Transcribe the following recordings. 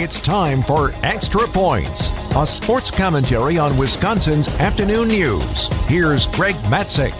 It's time for Extra Points, a sports commentary on Wisconsin's afternoon news. Here's Greg Matzek.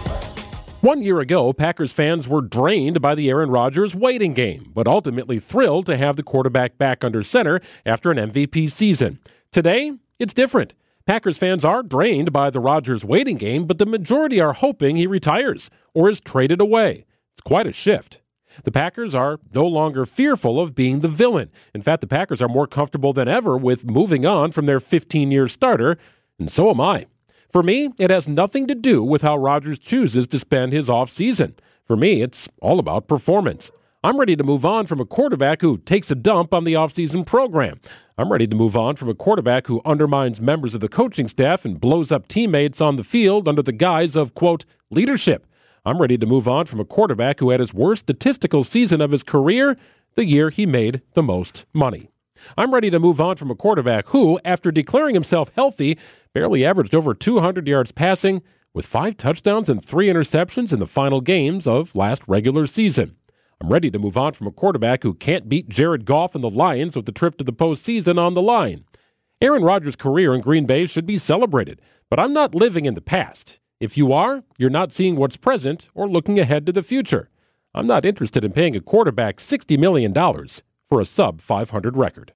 One year ago, Packers fans were drained by the Aaron Rodgers waiting game, but ultimately thrilled to have the quarterback back under center after an MVP season. Today, it's different. Packers fans are drained by the Rodgers waiting game, but the majority are hoping he retires or is traded away. It's quite a shift. The Packers are no longer fearful of being the villain. In fact, the Packers are more comfortable than ever with moving on from their 15 year starter, and so am I. For me, it has nothing to do with how Rodgers chooses to spend his offseason. For me, it's all about performance. I'm ready to move on from a quarterback who takes a dump on the offseason program. I'm ready to move on from a quarterback who undermines members of the coaching staff and blows up teammates on the field under the guise of, quote, leadership. I'm ready to move on from a quarterback who had his worst statistical season of his career the year he made the most money. I'm ready to move on from a quarterback who, after declaring himself healthy, barely averaged over 200 yards passing with five touchdowns and three interceptions in the final games of last regular season. I'm ready to move on from a quarterback who can't beat Jared Goff and the Lions with the trip to the postseason on the line. Aaron Rodgers' career in Green Bay should be celebrated, but I'm not living in the past. If you are, you're not seeing what's present or looking ahead to the future. I'm not interested in paying a quarterback $60 million for a sub 500 record.